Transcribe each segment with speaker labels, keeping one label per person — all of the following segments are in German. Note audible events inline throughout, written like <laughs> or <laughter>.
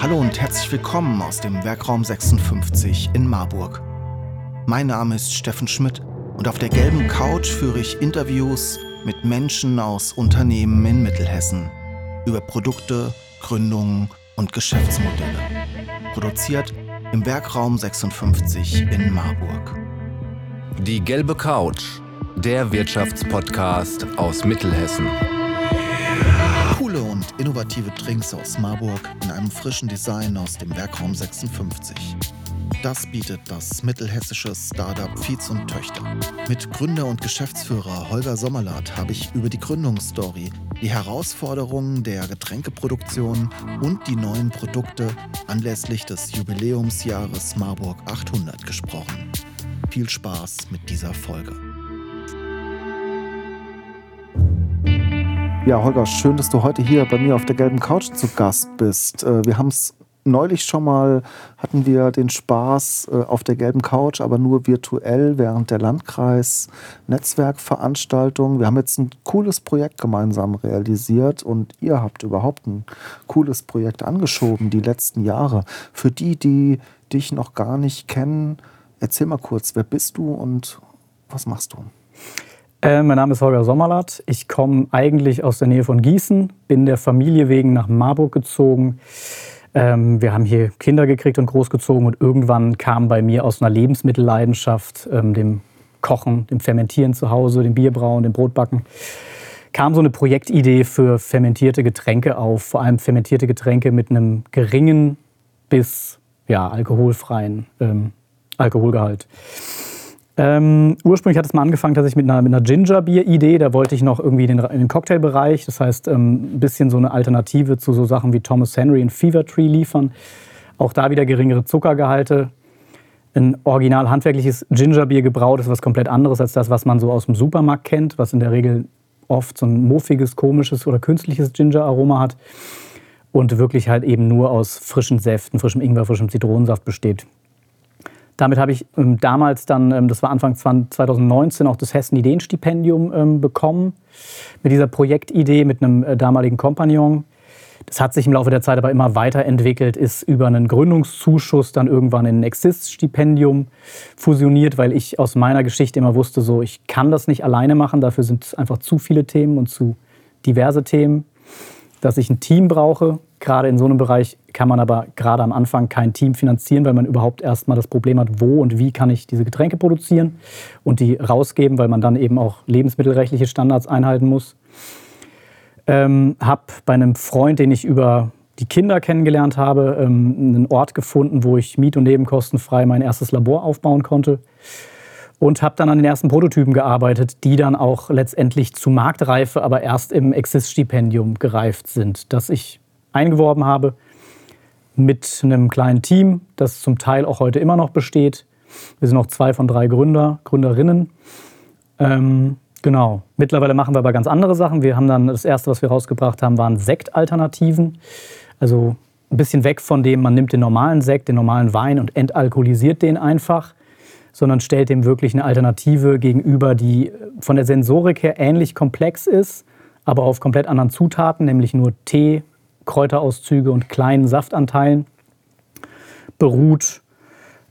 Speaker 1: Hallo und herzlich willkommen aus dem Werkraum 56 in Marburg. Mein Name ist Steffen Schmidt und auf der gelben Couch führe ich Interviews mit Menschen aus Unternehmen in Mittelhessen über Produkte, Gründungen und Geschäftsmodelle. Produziert im Werkraum 56 in Marburg.
Speaker 2: Die gelbe Couch, der Wirtschaftspodcast aus Mittelhessen.
Speaker 1: Coole und innovative Drinks aus Marburg in einem frischen Design aus dem Werkraum 56. Das bietet das mittelhessische Startup Fietz und Töchter. Mit Gründer und Geschäftsführer Holger Sommerlath habe ich über die Gründungsstory, die Herausforderungen der Getränkeproduktion und die neuen Produkte anlässlich des Jubiläumsjahres Marburg 800 gesprochen. Viel Spaß mit dieser Folge. Ja, Holger, schön, dass du heute hier bei mir auf der gelben Couch zu Gast bist. Äh, wir haben es neulich schon mal, hatten wir den Spaß äh, auf der gelben Couch, aber nur virtuell während der Landkreis-Netzwerkveranstaltung. Wir haben jetzt ein cooles Projekt gemeinsam realisiert und ihr habt überhaupt ein cooles Projekt angeschoben die letzten Jahre. Für die, die dich noch gar nicht kennen, erzähl mal kurz, wer bist du und was machst du?
Speaker 3: Äh, mein Name ist Holger Sommerlath. Ich komme eigentlich aus der Nähe von Gießen, bin der Familie wegen nach Marburg gezogen. Ähm, wir haben hier Kinder gekriegt und großgezogen und irgendwann kam bei mir aus einer Lebensmittelleidenschaft, ähm, dem Kochen, dem Fermentieren zu Hause, dem Bierbrauen, dem Brotbacken, kam so eine Projektidee für fermentierte Getränke auf, vor allem fermentierte Getränke mit einem geringen bis ja, alkoholfreien ähm, Alkoholgehalt. Ähm, ursprünglich hat es mal angefangen, dass ich mit einer, mit einer Ginger-Bier-Idee, da wollte ich noch irgendwie in den, in den Cocktailbereich, das heißt ähm, ein bisschen so eine Alternative zu so Sachen wie Thomas Henry und Fever Tree liefern. Auch da wieder geringere Zuckergehalte. Ein original handwerkliches Gingerbier gebraut ist was komplett anderes als das, was man so aus dem Supermarkt kennt, was in der Regel oft so ein muffiges, komisches oder künstliches Ginger-Aroma hat und wirklich halt eben nur aus frischen Säften, frischem Ingwer, frischem Zitronensaft besteht. Damit habe ich ähm, damals dann, ähm, das war Anfang 2019, auch das Hessen Ideenstipendium ähm, bekommen. Mit dieser Projektidee mit einem äh, damaligen Kompagnon. Das hat sich im Laufe der Zeit aber immer weiterentwickelt, ist über einen Gründungszuschuss dann irgendwann in ein Exist-Stipendium fusioniert, weil ich aus meiner Geschichte immer wusste, so ich kann das nicht alleine machen, dafür sind einfach zu viele Themen und zu diverse Themen, dass ich ein Team brauche, Gerade in so einem Bereich kann man aber gerade am Anfang kein Team finanzieren, weil man überhaupt erstmal das Problem hat, wo und wie kann ich diese Getränke produzieren und die rausgeben, weil man dann eben auch lebensmittelrechtliche Standards einhalten muss. Ähm, habe bei einem Freund, den ich über die Kinder kennengelernt habe, ähm, einen Ort gefunden, wo ich miet- und nebenkostenfrei mein erstes Labor aufbauen konnte. Und habe dann an den ersten Prototypen gearbeitet, die dann auch letztendlich zu Marktreife, aber erst im Exist-Stipendium gereift sind, das ich eingeworben habe mit einem kleinen Team, das zum Teil auch heute immer noch besteht. Wir sind noch zwei von drei Gründer, Gründerinnen. Ähm, genau. Mittlerweile machen wir aber ganz andere Sachen. Wir haben dann das erste, was wir rausgebracht haben, waren Sektalternativen. Also ein bisschen weg von dem, man nimmt den normalen Sekt, den normalen Wein und entalkoholisiert den einfach, sondern stellt dem wirklich eine Alternative gegenüber, die von der Sensorik her ähnlich komplex ist, aber auf komplett anderen Zutaten, nämlich nur Tee, Kräuterauszüge und kleinen Saftanteilen beruht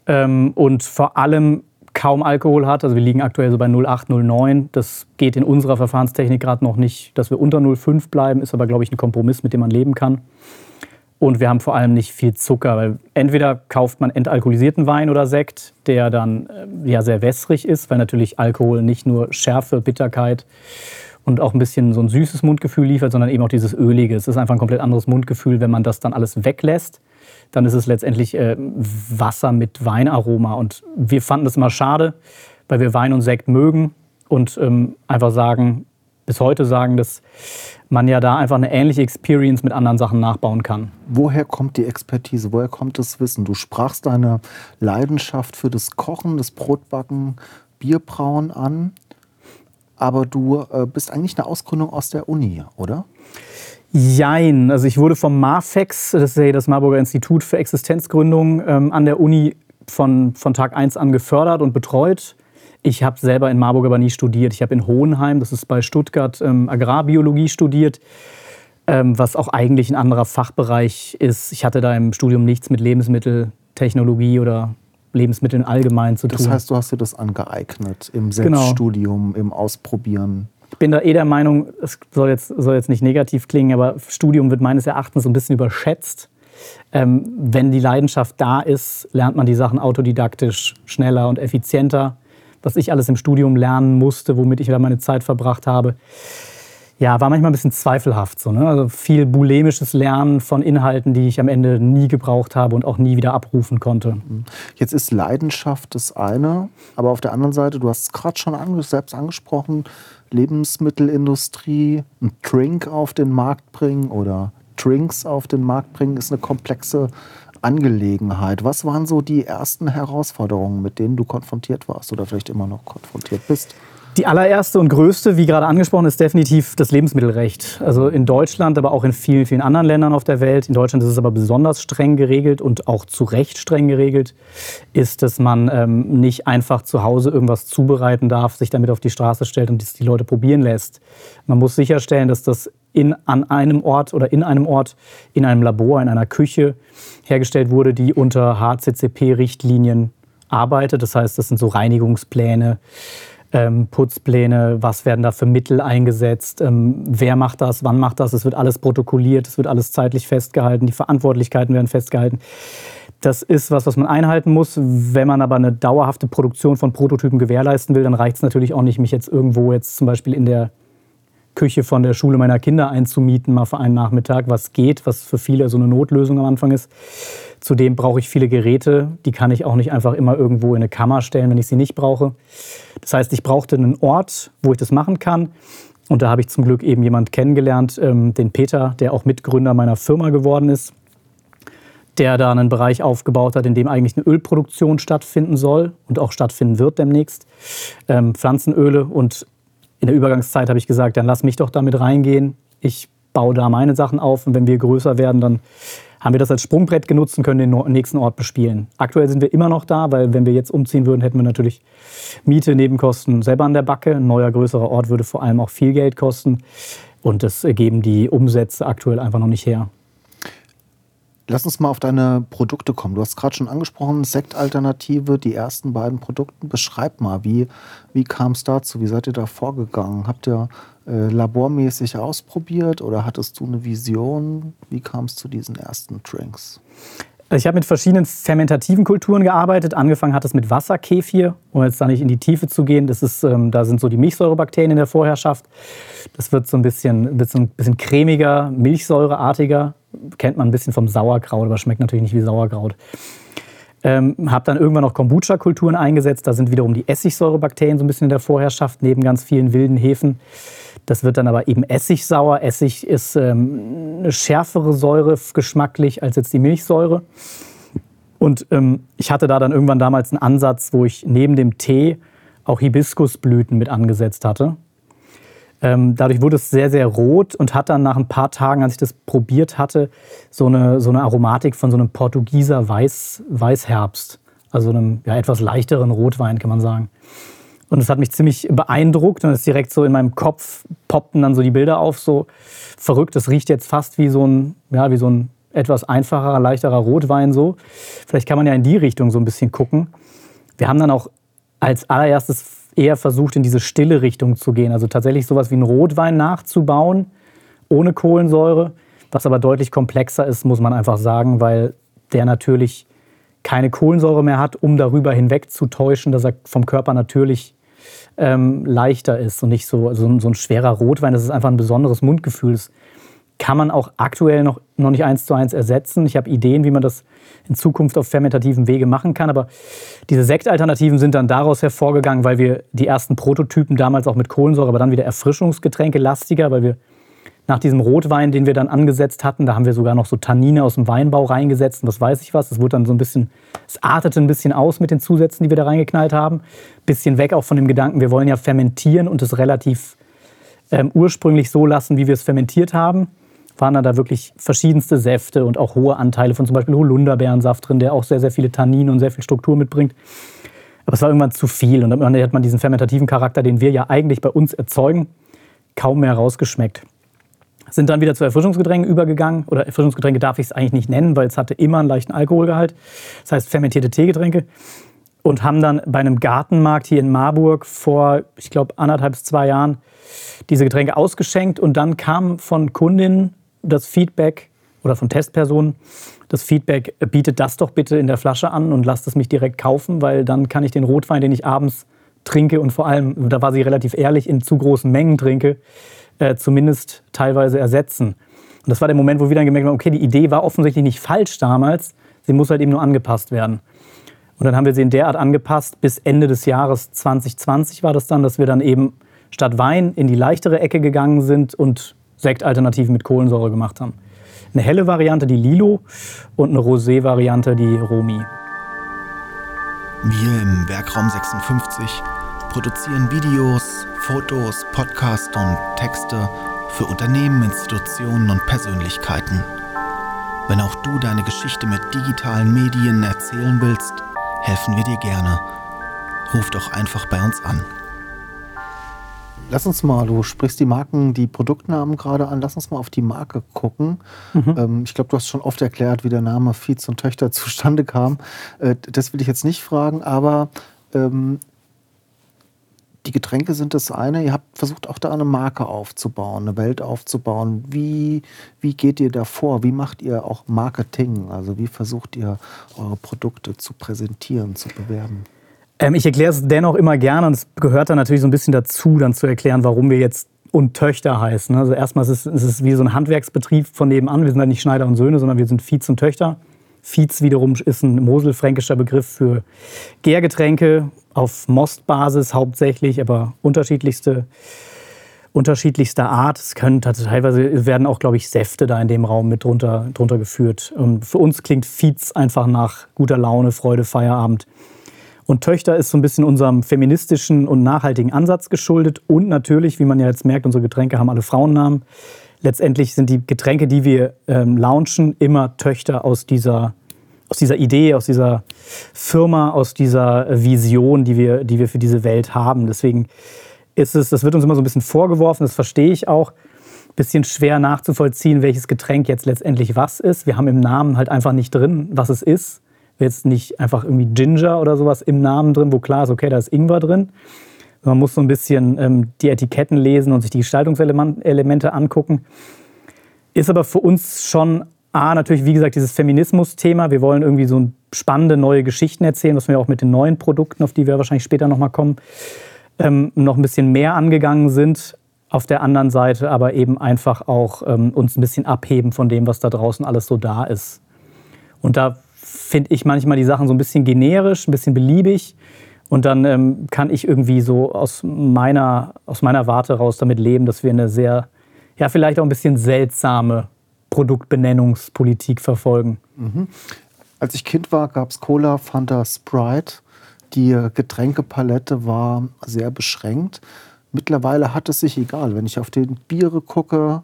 Speaker 3: ähm, und vor allem kaum Alkohol hat. Also wir liegen aktuell so bei 0,8, 0,9. Das geht in unserer Verfahrenstechnik gerade noch nicht, dass wir unter 0,5 bleiben, ist aber, glaube ich, ein Kompromiss, mit dem man leben kann. Und wir haben vor allem nicht viel Zucker, weil entweder kauft man entalkoholisierten Wein oder Sekt, der dann äh, ja sehr wässrig ist, weil natürlich Alkohol nicht nur Schärfe, Bitterkeit und auch ein bisschen so ein süßes Mundgefühl liefert, sondern eben auch dieses ölige. Es ist einfach ein komplett anderes Mundgefühl, wenn man das dann alles weglässt. Dann ist es letztendlich äh, Wasser mit Weinaroma. Und wir fanden das immer schade, weil wir Wein und Sekt mögen und ähm, einfach sagen, bis heute sagen, dass man ja da einfach eine ähnliche Experience mit anderen Sachen nachbauen kann.
Speaker 1: Woher kommt die Expertise? Woher kommt das Wissen? Du sprachst deine Leidenschaft für das Kochen, das Brotbacken, Bierbrauen an aber du äh, bist eigentlich eine Ausgründung aus der Uni, oder?
Speaker 3: Jein. Also ich wurde vom MAFEX, das ist ja das Marburger Institut für Existenzgründung, ähm, an der Uni von, von Tag 1 an gefördert und betreut. Ich habe selber in Marburg aber nie studiert. Ich habe in Hohenheim, das ist bei Stuttgart, ähm, Agrarbiologie studiert. ähm, was auch eigentlich ein anderer Fachbereich ist. Ich hatte da im Studium nichts mit Lebensmitteltechnologie oder Lebensmitteln allgemein zu tun.
Speaker 1: Das heißt, du hast dir das angeeignet im genau. Selbststudium, genau. im Ausprobieren.
Speaker 3: Ich bin da eh der Meinung, es soll jetzt, soll jetzt nicht negativ klingen, aber Studium wird meines Erachtens so ein bisschen überschätzt. Ähm, wenn die Leidenschaft da ist, lernt man die Sachen autodidaktisch schneller und effizienter. Was ich alles im Studium lernen musste, womit ich da meine Zeit verbracht habe, ja, war manchmal ein bisschen zweifelhaft. So, ne? Also viel bulimisches Lernen von Inhalten, die ich am Ende nie gebraucht habe und auch nie wieder abrufen konnte.
Speaker 1: Jetzt ist Leidenschaft das eine, aber auf der anderen Seite, du hast es gerade schon selbst angesprochen, Lebensmittelindustrie, ein Drink auf den Markt bringen oder Drinks auf den Markt bringen, ist eine komplexe Angelegenheit. Was waren so die ersten Herausforderungen, mit denen du konfrontiert warst oder vielleicht immer noch konfrontiert bist?
Speaker 3: Die allererste und größte, wie gerade angesprochen, ist definitiv das Lebensmittelrecht. Also in Deutschland, aber auch in vielen, vielen anderen Ländern auf der Welt. In Deutschland ist es aber besonders streng geregelt und auch zu Recht streng geregelt, ist, dass man ähm, nicht einfach zu Hause irgendwas zubereiten darf, sich damit auf die Straße stellt und das die Leute probieren lässt. Man muss sicherstellen, dass das in, an einem Ort oder in einem Ort, in einem Labor, in einer Küche hergestellt wurde, die unter HCCP-Richtlinien arbeitet. Das heißt, das sind so Reinigungspläne, ähm, Putzpläne, was werden da für Mittel eingesetzt, ähm, wer macht das, wann macht das, es wird alles protokolliert, es wird alles zeitlich festgehalten, die Verantwortlichkeiten werden festgehalten. Das ist was, was man einhalten muss. Wenn man aber eine dauerhafte Produktion von Prototypen gewährleisten will, dann reicht es natürlich auch nicht, mich jetzt irgendwo jetzt zum Beispiel in der Küche von der Schule meiner Kinder einzumieten, mal für einen Nachmittag, was geht, was für viele so eine Notlösung am Anfang ist. Zudem brauche ich viele Geräte, die kann ich auch nicht einfach immer irgendwo in eine Kammer stellen, wenn ich sie nicht brauche. Das heißt, ich brauchte einen Ort, wo ich das machen kann. Und da habe ich zum Glück eben jemand kennengelernt, ähm, den Peter, der auch Mitgründer meiner Firma geworden ist, der da einen Bereich aufgebaut hat, in dem eigentlich eine Ölproduktion stattfinden soll und auch stattfinden wird demnächst. Ähm, Pflanzenöle und in der Übergangszeit habe ich gesagt, dann lass mich doch damit reingehen. Ich baue da meine Sachen auf und wenn wir größer werden, dann haben wir das als Sprungbrett genutzt und können den nächsten Ort bespielen. Aktuell sind wir immer noch da, weil wenn wir jetzt umziehen würden, hätten wir natürlich Miete, Nebenkosten selber an der Backe. Ein neuer, größerer Ort würde vor allem auch viel Geld kosten. Und das geben die Umsätze aktuell einfach noch nicht her.
Speaker 1: Lass uns mal auf deine Produkte kommen. Du hast gerade schon angesprochen, Sektalternative, die ersten beiden Produkte. Beschreib mal, wie, wie kam es dazu? Wie seid ihr da vorgegangen? Habt ihr äh, labormäßig ausprobiert oder hattest du eine Vision? Wie kam es zu diesen ersten Drinks?
Speaker 3: Also ich habe mit verschiedenen fermentativen Kulturen gearbeitet. Angefangen hat es mit Wasserkefir, um jetzt da nicht in die Tiefe zu gehen. Das ist, ähm, da sind so die Milchsäurebakterien in der Vorherrschaft. Das wird so ein bisschen, wird so ein bisschen cremiger, milchsäureartiger. Kennt man ein bisschen vom Sauerkraut, aber schmeckt natürlich nicht wie Sauerkraut. Ähm, habe dann irgendwann noch Kombucha-Kulturen eingesetzt. Da sind wiederum die Essigsäurebakterien so ein bisschen in der Vorherrschaft, neben ganz vielen wilden Hefen. Das wird dann aber eben essigsauer. Essig ist ähm, eine schärfere Säure geschmacklich als jetzt die Milchsäure. Und ähm, ich hatte da dann irgendwann damals einen Ansatz, wo ich neben dem Tee auch Hibiskusblüten mit angesetzt hatte. Ähm, dadurch wurde es sehr, sehr rot und hat dann nach ein paar Tagen, als ich das probiert hatte, so eine, so eine Aromatik von so einem Portugieser Weiß, Weißherbst. Also einem ja, etwas leichteren Rotwein, kann man sagen. Und das hat mich ziemlich beeindruckt und es direkt so in meinem Kopf poppten dann so die Bilder auf, so verrückt. Das riecht jetzt fast wie so ein, ja, wie so ein etwas einfacherer, leichterer Rotwein so. Vielleicht kann man ja in die Richtung so ein bisschen gucken. Wir haben dann auch als allererstes eher versucht, in diese stille Richtung zu gehen. Also tatsächlich sowas wie einen Rotwein nachzubauen, ohne Kohlensäure. Was aber deutlich komplexer ist, muss man einfach sagen, weil der natürlich keine Kohlensäure mehr hat, um darüber hinweg zu täuschen, dass er vom Körper natürlich ähm, leichter ist und nicht so, so, so, ein schwerer Rotwein. Das ist einfach ein besonderes Mundgefühl. Das kann man auch aktuell noch, noch nicht eins zu eins ersetzen. Ich habe Ideen, wie man das in Zukunft auf fermentativen Wege machen kann. Aber diese Sektalternativen sind dann daraus hervorgegangen, weil wir die ersten Prototypen damals auch mit Kohlensäure, aber dann wieder Erfrischungsgetränke lastiger, weil wir nach diesem Rotwein, den wir dann angesetzt hatten, da haben wir sogar noch so Tannine aus dem Weinbau reingesetzt und das weiß ich was. Das wurde dann so ein bisschen, es artete ein bisschen aus mit den Zusätzen, die wir da reingeknallt haben. Bisschen weg auch von dem Gedanken, wir wollen ja fermentieren und es relativ ähm, ursprünglich so lassen, wie wir es fermentiert haben. Waren da wirklich verschiedenste Säfte und auch hohe Anteile von zum Beispiel Holunderbeerensaft drin, der auch sehr, sehr viele Tannine und sehr viel Struktur mitbringt. Aber es war irgendwann zu viel und dann hat man diesen fermentativen Charakter, den wir ja eigentlich bei uns erzeugen, kaum mehr rausgeschmeckt. sind dann wieder zu Erfrischungsgetränken übergegangen. Oder Erfrischungsgetränke darf ich es eigentlich nicht nennen, weil es hatte immer einen leichten Alkoholgehalt. Das heißt fermentierte Teegetränke. Und haben dann bei einem Gartenmarkt hier in Marburg vor, ich glaube, anderthalb zwei Jahren diese Getränke ausgeschenkt. Und dann kam von Kundinnen das Feedback oder von Testpersonen das Feedback, bietet das doch bitte in der Flasche an und lasst es mich direkt kaufen, weil dann kann ich den Rotwein, den ich abends trinke und vor allem, da war sie relativ ehrlich, in zu großen Mengen trinke, äh, zumindest teilweise ersetzen. Und das war der Moment, wo wir dann gemerkt haben, okay, die Idee war offensichtlich nicht falsch damals, sie muss halt eben nur angepasst werden. Und dann haben wir sie in der Art angepasst, bis Ende des Jahres 2020 war das dann, dass wir dann eben statt Wein in die leichtere Ecke gegangen sind und Sektalternativen mit Kohlensäure gemacht haben. Eine helle Variante, die Lilo, und eine Rosé-Variante, die Romi.
Speaker 1: Wir im Werkraum 56 produzieren Videos, Fotos, Podcasts und Texte für Unternehmen, Institutionen und Persönlichkeiten. Wenn auch du deine Geschichte mit digitalen Medien erzählen willst, helfen wir dir gerne. Ruf doch einfach bei uns an. Lass uns mal, du sprichst die Marken, die Produktnamen gerade an, lass uns mal auf die Marke gucken. Mhm. Ähm, ich glaube, du hast schon oft erklärt, wie der Name Fietz und Töchter <laughs> zustande kam. Äh, das will ich jetzt nicht fragen, aber ähm, die Getränke sind das eine. Ihr habt versucht auch da eine Marke aufzubauen, eine Welt aufzubauen. Wie, wie geht ihr da vor? Wie macht ihr auch Marketing? Also wie versucht ihr eure Produkte zu präsentieren, zu bewerben?
Speaker 3: Ähm, ich erkläre es dennoch immer gerne und es gehört dann natürlich so ein bisschen dazu, dann zu erklären, warum wir jetzt und Töchter heißen. Also erstmal ist es, es wie so ein Handwerksbetrieb von nebenan. Wir sind halt nicht Schneider und Söhne, sondern wir sind Viehs und Töchter. Fietz wiederum ist ein moselfränkischer Begriff für Gärgetränke auf Mostbasis hauptsächlich, aber unterschiedlichste unterschiedlichster Art. Es können teilweise werden auch, glaube ich, Säfte da in dem Raum mit drunter, drunter geführt. Und für uns klingt Fietz einfach nach guter Laune, Freude, Feierabend. Und Töchter ist so ein bisschen unserem feministischen und nachhaltigen Ansatz geschuldet. Und natürlich, wie man ja jetzt merkt, unsere Getränke haben alle Frauennamen letztendlich sind die Getränke, die wir ähm, launchen, immer Töchter aus dieser, aus dieser Idee, aus dieser Firma, aus dieser Vision, die wir, die wir für diese Welt haben. Deswegen ist es, das wird uns immer so ein bisschen vorgeworfen, das verstehe ich auch, ein bisschen schwer nachzuvollziehen, welches Getränk jetzt letztendlich was ist. Wir haben im Namen halt einfach nicht drin, was es ist. Jetzt nicht einfach irgendwie Ginger oder sowas im Namen drin, wo klar ist, okay, da ist Ingwer drin, man muss so ein bisschen ähm, die Etiketten lesen und sich die Gestaltungselemente angucken. Ist aber für uns schon A, natürlich, wie gesagt, dieses Feminismus-Thema. Wir wollen irgendwie so spannende neue Geschichten erzählen, was wir auch mit den neuen Produkten, auf die wir wahrscheinlich später nochmal kommen, ähm, noch ein bisschen mehr angegangen sind. Auf der anderen Seite aber eben einfach auch ähm, uns ein bisschen abheben von dem, was da draußen alles so da ist. Und da finde ich manchmal die Sachen so ein bisschen generisch, ein bisschen beliebig. Und dann ähm, kann ich irgendwie so aus meiner, aus meiner Warte raus damit leben, dass wir eine sehr, ja, vielleicht auch ein bisschen seltsame Produktbenennungspolitik verfolgen.
Speaker 1: Mhm. Als ich Kind war, gab es Cola, Fanta, Sprite. Die Getränkepalette war sehr beschränkt. Mittlerweile hat es sich egal. Wenn ich auf die Biere gucke,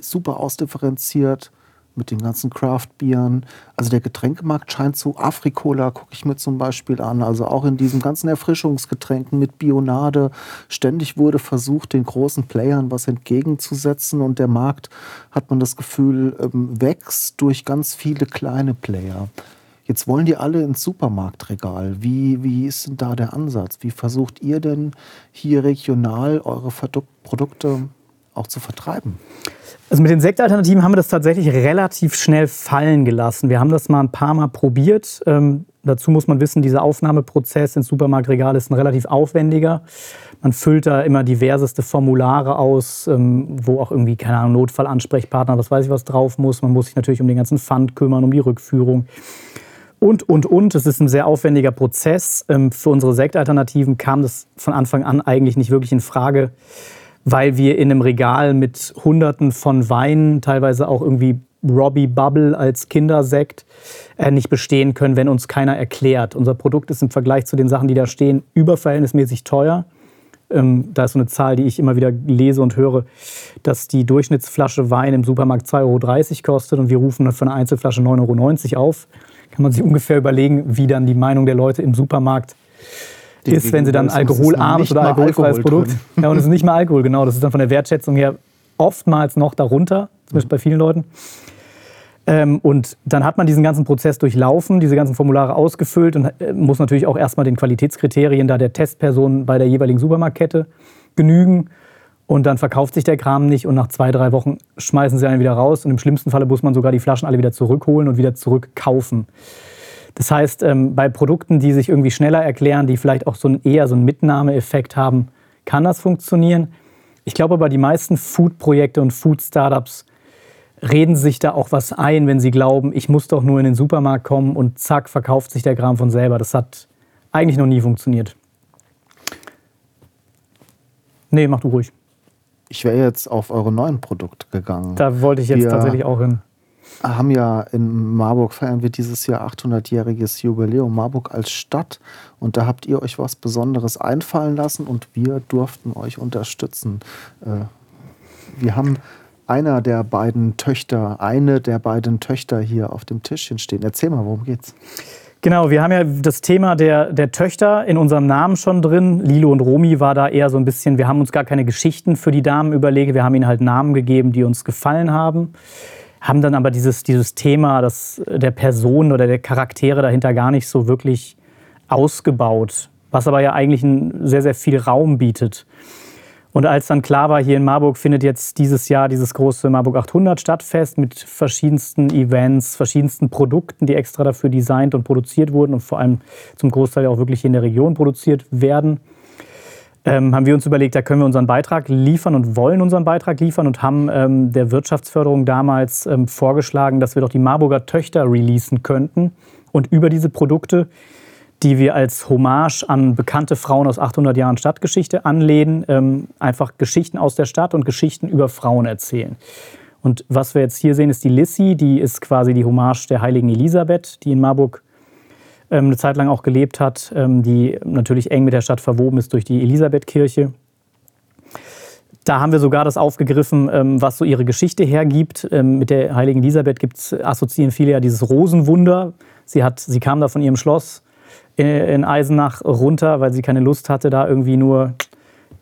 Speaker 1: super ausdifferenziert, mit den ganzen Craft-Bieren. Also der Getränkemarkt scheint so, Afrikola gucke ich mir zum Beispiel an, also auch in diesen ganzen Erfrischungsgetränken mit Bionade. Ständig wurde versucht, den großen Playern was entgegenzusetzen und der Markt, hat man das Gefühl, ähm, wächst durch ganz viele kleine Player. Jetzt wollen die alle ins Supermarktregal. Wie, wie ist denn da der Ansatz? Wie versucht ihr denn hier regional eure Produkte auch zu vertreiben?
Speaker 3: Also mit den Sektalternativen haben wir das tatsächlich relativ schnell fallen gelassen. Wir haben das mal ein paar Mal probiert. Ähm, dazu muss man wissen, dieser Aufnahmeprozess ins Supermarktregal ist ein relativ aufwendiger. Man füllt da immer diverseste Formulare aus, ähm, wo auch irgendwie, keine Ahnung, Notfallansprechpartner, was weiß ich was drauf muss. Man muss sich natürlich um den ganzen Pfand kümmern, um die Rückführung. Und, und, und. Es ist ein sehr aufwendiger Prozess. Ähm, für unsere Sektalternativen kam das von Anfang an eigentlich nicht wirklich in Frage weil wir in einem Regal mit Hunderten von Weinen, teilweise auch irgendwie Robbie Bubble als Kindersekt, äh, nicht bestehen können, wenn uns keiner erklärt. Unser Produkt ist im Vergleich zu den Sachen, die da stehen, überverhältnismäßig teuer. Ähm, da ist so eine Zahl, die ich immer wieder lese und höre, dass die Durchschnittsflasche Wein im Supermarkt 2,30 Euro kostet und wir rufen für eine Einzelflasche 9,90 Euro auf. Kann man sich ungefähr überlegen, wie dann die Meinung der Leute im Supermarkt ist, wenn sie dann alkoholarmes oder alkoholfreies Alkohol Produkt. Ja, und es ist nicht mal Alkohol, genau. Das ist dann von der Wertschätzung her oftmals noch darunter, zumindest bei vielen Leuten. Ähm, und dann hat man diesen ganzen Prozess durchlaufen, diese ganzen Formulare ausgefüllt und äh, muss natürlich auch erstmal den Qualitätskriterien da der Testperson bei der jeweiligen Supermarktkette genügen. Und dann verkauft sich der Kram nicht und nach zwei, drei Wochen schmeißen sie einen wieder raus. Und im schlimmsten Falle muss man sogar die Flaschen alle wieder zurückholen und wieder zurückkaufen. Das heißt, ähm, bei Produkten, die sich irgendwie schneller erklären, die vielleicht auch so ein, eher so einen Mitnahmeeffekt haben, kann das funktionieren. Ich glaube aber, die meisten Food-Projekte und Food-Startups reden sich da auch was ein, wenn sie glauben, ich muss doch nur in den Supermarkt kommen und zack, verkauft sich der Kram von selber. Das hat eigentlich noch nie funktioniert. Nee, mach du ruhig.
Speaker 1: Ich wäre jetzt auf eure neuen Produkte gegangen.
Speaker 3: Da wollte ich jetzt wir tatsächlich auch hin.
Speaker 1: Haben ja in Marburg feiern wir dieses Jahr 800-jähriges Jubiläum Marburg als Stadt und da habt ihr euch was Besonderes einfallen lassen und wir durften euch unterstützen. Äh, wir haben einer der beiden Töchter, eine der beiden Töchter hier auf dem Tischchen stehen. Erzähl mal, worum geht's?
Speaker 3: Genau, wir haben ja das Thema der, der Töchter in unserem Namen schon drin. Lilo und Romi war da eher so ein bisschen, wir haben uns gar keine Geschichten für die Damen überlegt, wir haben ihnen halt Namen gegeben, die uns gefallen haben. Haben dann aber dieses, dieses Thema das, der Person oder der Charaktere dahinter gar nicht so wirklich ausgebaut, was aber ja eigentlich ein sehr, sehr viel Raum bietet. Und als dann klar war, hier in Marburg findet jetzt dieses Jahr dieses große Marburg 800 Stadtfest mit verschiedensten Events, verschiedensten Produkten, die extra dafür designt und produziert wurden und vor allem zum Großteil auch wirklich in der Region produziert werden, ähm, haben wir uns überlegt, da können wir unseren Beitrag liefern und wollen unseren Beitrag liefern und haben ähm, der Wirtschaftsförderung damals ähm, vorgeschlagen, dass wir doch die Marburger Töchter releasen könnten und über diese Produkte die wir als Hommage an bekannte Frauen aus 800 Jahren Stadtgeschichte anlehnen, ähm, einfach Geschichten aus der Stadt und Geschichten über Frauen erzählen. Und was wir jetzt hier sehen, ist die Lissy, die ist quasi die Hommage der heiligen Elisabeth, die in Marburg eine Zeit lang auch gelebt hat, ähm, die natürlich eng mit der Stadt verwoben ist durch die Elisabethkirche. Da haben wir sogar das aufgegriffen, ähm, was so ihre Geschichte hergibt. Ähm, mit der heiligen Elisabeth gibt's, assoziieren viele ja dieses Rosenwunder. Sie, hat, sie kam da von ihrem Schloss in Eisenach runter, weil sie keine Lust hatte, da irgendwie nur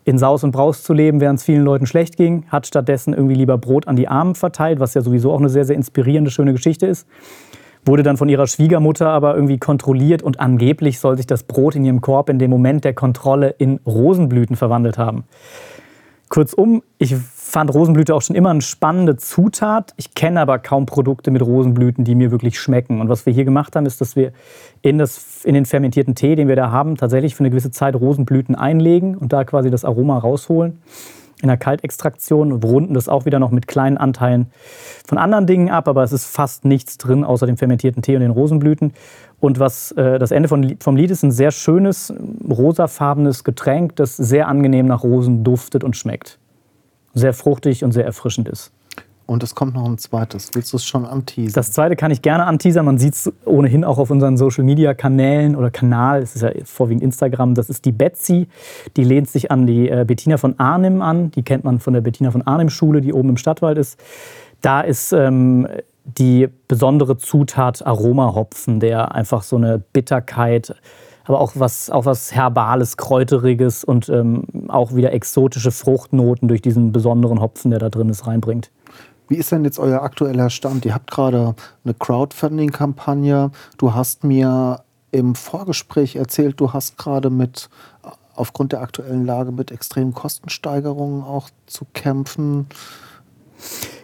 Speaker 3: in Saus und Braus zu leben, während es vielen Leuten schlecht ging, hat stattdessen irgendwie lieber Brot an die Armen verteilt, was ja sowieso auch eine sehr, sehr inspirierende, schöne Geschichte ist. Wurde dann von ihrer Schwiegermutter aber irgendwie kontrolliert und angeblich soll sich das Brot in ihrem Korb in dem Moment der Kontrolle in Rosenblüten verwandelt haben. Kurzum, ich fand Rosenblüte auch schon immer eine spannende Zutat. Ich kenne aber kaum Produkte mit Rosenblüten, die mir wirklich schmecken. Und was wir hier gemacht haben, ist, dass wir in, das, in den fermentierten Tee, den wir da haben, tatsächlich für eine gewisse Zeit Rosenblüten einlegen und da quasi das Aroma rausholen. In der Kaltextraktion runden das auch wieder noch mit kleinen Anteilen von anderen Dingen ab, aber es ist fast nichts drin außer dem fermentierten Tee und den Rosenblüten. Und was äh, das Ende von, vom Lied ist, ein sehr schönes, rosafarbenes Getränk, das sehr angenehm nach Rosen duftet und schmeckt sehr fruchtig und sehr erfrischend ist.
Speaker 1: Und es kommt noch ein zweites. Willst du es schon anteasern?
Speaker 3: Das zweite kann ich gerne anteasern. Man sieht es ohnehin auch auf unseren Social Media Kanälen oder Kanal. Es ist ja vorwiegend Instagram. Das ist die Betsy. Die lehnt sich an die äh, Bettina von Arnim an. Die kennt man von der Bettina von Arnim Schule, die oben im Stadtwald ist. Da ist ähm, die besondere Zutat Aromahopfen, der einfach so eine Bitterkeit aber auch was, auch was Herbales, Kräuteriges und ähm, auch wieder exotische Fruchtnoten durch diesen besonderen Hopfen, der da drin ist, reinbringt.
Speaker 1: Wie ist denn jetzt euer aktueller Stand? Ihr habt gerade eine Crowdfunding-Kampagne. Du hast mir im Vorgespräch erzählt, du hast gerade mit aufgrund der aktuellen Lage mit extremen Kostensteigerungen auch zu kämpfen.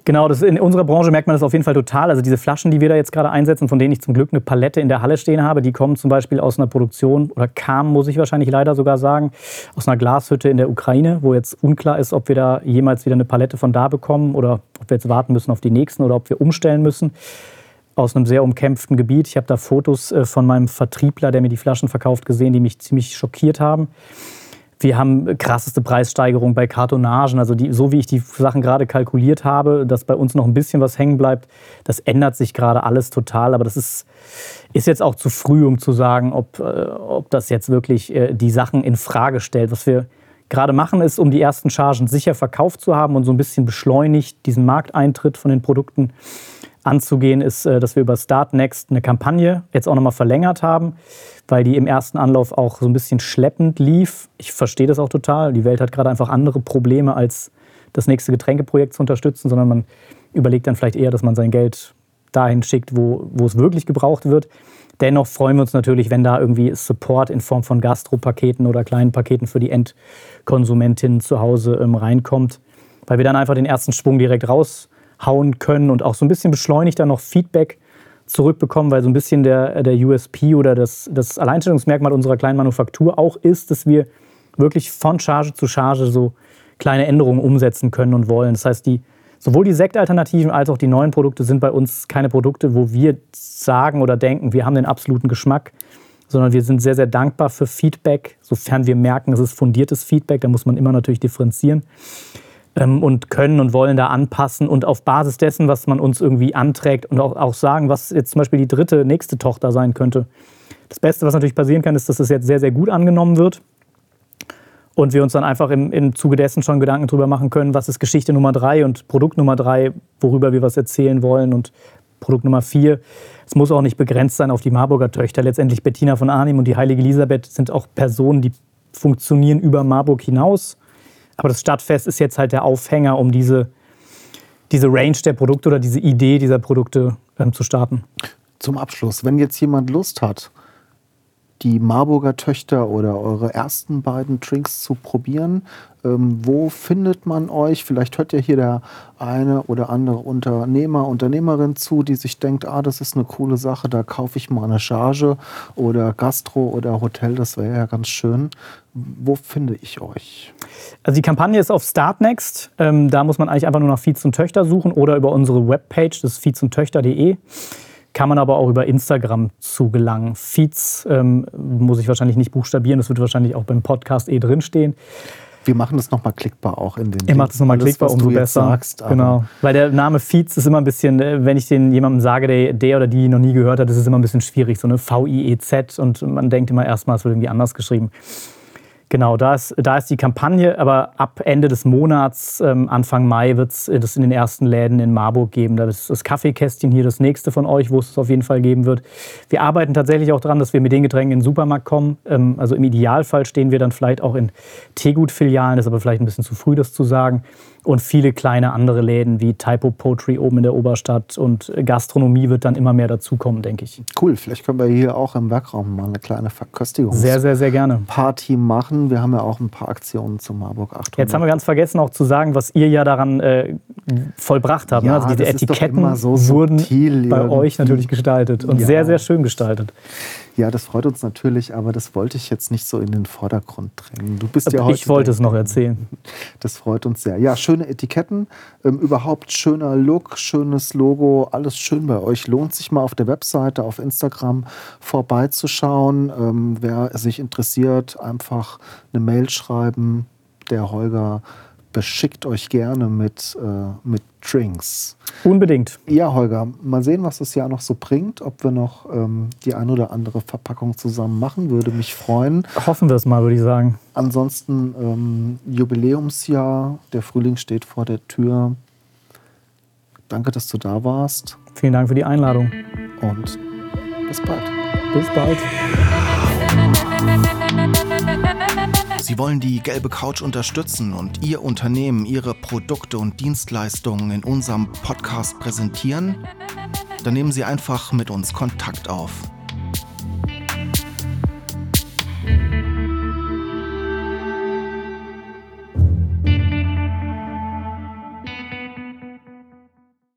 Speaker 3: Genau, das in unserer Branche merkt man das auf jeden Fall total. Also diese Flaschen, die wir da jetzt gerade einsetzen, von denen ich zum Glück eine Palette in der Halle stehen habe, die kommen zum Beispiel aus einer Produktion oder kamen, muss ich wahrscheinlich leider sogar sagen, aus einer Glashütte in der Ukraine, wo jetzt unklar ist, ob wir da jemals wieder eine Palette von da bekommen oder ob wir jetzt warten müssen auf die nächsten oder ob wir umstellen müssen aus einem sehr umkämpften Gebiet. Ich habe da Fotos äh, von meinem Vertriebler, der mir die Flaschen verkauft, gesehen, die mich ziemlich schockiert haben. Wir haben krasseste Preissteigerung bei Kartonagen. Also die, so wie ich die Sachen gerade kalkuliert habe, dass bei uns noch ein bisschen was hängen bleibt, das ändert sich gerade alles total. Aber das ist, ist jetzt auch zu früh, um zu sagen, ob, äh, ob das jetzt wirklich äh, die Sachen in Frage stellt. Was wir gerade machen, ist, um die ersten Chargen sicher verkauft zu haben und so ein bisschen beschleunigt diesen Markteintritt von den Produkten anzugehen, ist, äh, dass wir über Start Next eine Kampagne jetzt auch nochmal verlängert haben weil die im ersten Anlauf auch so ein bisschen schleppend lief. Ich verstehe das auch total. Die Welt hat gerade einfach andere Probleme als das nächste Getränkeprojekt zu unterstützen, sondern man überlegt dann vielleicht eher, dass man sein Geld dahin schickt, wo, wo es wirklich gebraucht wird. Dennoch freuen wir uns natürlich, wenn da irgendwie Support in Form von Gastropaketen oder kleinen Paketen für die Endkonsumentin zu Hause ähm, reinkommt, weil wir dann einfach den ersten Schwung direkt raushauen können und auch so ein bisschen beschleunigt dann noch Feedback zurückbekommen, weil so ein bisschen der, der USP oder das, das Alleinstellungsmerkmal unserer kleinen Manufaktur auch ist, dass wir wirklich von Charge zu Charge so kleine Änderungen umsetzen können und wollen. Das heißt, die, sowohl die Sektalternativen als auch die neuen Produkte sind bei uns keine Produkte, wo wir sagen oder denken, wir haben den absoluten Geschmack, sondern wir sind sehr, sehr dankbar für Feedback, sofern wir merken, es ist fundiertes Feedback, da muss man immer natürlich differenzieren und können und wollen da anpassen und auf Basis dessen, was man uns irgendwie anträgt und auch, auch sagen, was jetzt zum Beispiel die dritte, nächste Tochter sein könnte. Das Beste, was natürlich passieren kann, ist, dass es jetzt sehr, sehr gut angenommen wird und wir uns dann einfach im, im Zuge dessen schon Gedanken darüber machen können, was ist Geschichte Nummer drei und Produkt Nummer drei, worüber wir was erzählen wollen und Produkt Nummer vier. Es muss auch nicht begrenzt sein auf die Marburger Töchter. Letztendlich Bettina von Arnim und die heilige Elisabeth sind auch Personen, die funktionieren über Marburg hinaus aber das Stadtfest ist jetzt halt der Aufhänger, um diese, diese Range der Produkte oder diese Idee dieser Produkte ähm, zu starten.
Speaker 1: Zum Abschluss, wenn jetzt jemand Lust hat, die Marburger Töchter oder eure ersten beiden Drinks zu probieren. Ähm, wo findet man euch? Vielleicht hört ja hier der eine oder andere Unternehmer, Unternehmerin zu, die sich denkt, ah, das ist eine coole Sache, da kaufe ich mal eine Charge oder Gastro oder Hotel, das wäre ja ganz schön. Wo finde ich euch?
Speaker 3: Also die Kampagne ist auf Startnext. Ähm, da muss man eigentlich einfach nur nach Feeds und Töchter suchen oder über unsere Webpage, das ist feedsundtöchter.de kann man aber auch über Instagram zugelangen. Feeds ähm, muss ich wahrscheinlich nicht buchstabieren, das wird wahrscheinlich auch beim Podcast eh drinstehen.
Speaker 1: Wir machen das nochmal klickbar auch in den.
Speaker 3: Ihr macht es nochmal klickbar, umso besser. Sagst, genau. Weil der Name Feeds ist immer ein bisschen, äh, wenn ich den jemandem sage, der, der oder die noch nie gehört hat, ist es immer ein bisschen schwierig. So eine V-I-E-Z und man denkt immer erstmal, es wird irgendwie anders geschrieben. Genau, da ist, da ist die Kampagne, aber ab Ende des Monats, ähm, Anfang Mai, wird es das in den ersten Läden in Marburg geben. Da ist das Kaffeekästchen hier das nächste von euch, wo es auf jeden Fall geben wird. Wir arbeiten tatsächlich auch daran, dass wir mit den Getränken in den Supermarkt kommen. Ähm, also im Idealfall stehen wir dann vielleicht auch in Teegut-Filialen, das ist aber vielleicht ein bisschen zu früh, das zu sagen und viele kleine andere Läden wie Typo Poetry oben in der Oberstadt und Gastronomie wird dann immer mehr dazukommen, denke ich.
Speaker 1: Cool, vielleicht können wir hier auch im Werkraum mal eine kleine Verköstigung.
Speaker 3: Sehr, sehr, sehr gerne.
Speaker 1: Party machen. Wir haben ja auch ein paar Aktionen zum Marburg 800.
Speaker 3: Jetzt haben wir ganz vergessen auch zu sagen, was ihr ja daran äh, vollbracht habt. Ne?
Speaker 1: Ja?
Speaker 3: Also diese Etiketten
Speaker 1: so
Speaker 3: wurden
Speaker 1: bei
Speaker 3: irgendwie. euch natürlich gestaltet und ja. sehr, sehr schön gestaltet.
Speaker 1: Ja, das freut uns natürlich, aber das wollte ich jetzt nicht so in den Vordergrund drängen. Du bist ja
Speaker 3: heute. Ich wollte es noch erzählen.
Speaker 1: Das freut uns sehr. Ja, schöne Etiketten, ähm, überhaupt schöner Look, schönes Logo, alles schön bei euch. Lohnt sich mal auf der Webseite, auf Instagram vorbeizuschauen. Ähm, wer sich interessiert, einfach eine Mail schreiben. Der Holger beschickt euch gerne mit, äh, mit Drinks.
Speaker 3: Unbedingt.
Speaker 1: Ja, Holger, mal sehen, was das Jahr noch so bringt. Ob wir noch ähm, die ein oder andere Verpackung zusammen machen, würde mich freuen.
Speaker 3: Hoffen wir es mal, würde ich sagen.
Speaker 1: Ansonsten ähm, Jubiläumsjahr, der Frühling steht vor der Tür. Danke, dass du da warst.
Speaker 3: Vielen Dank für die Einladung.
Speaker 1: Und bis bald.
Speaker 3: Bis bald.
Speaker 1: Sie wollen die gelbe Couch unterstützen und Ihr Unternehmen, Ihre Produkte und Dienstleistungen in unserem Podcast präsentieren? Dann nehmen Sie einfach mit uns Kontakt auf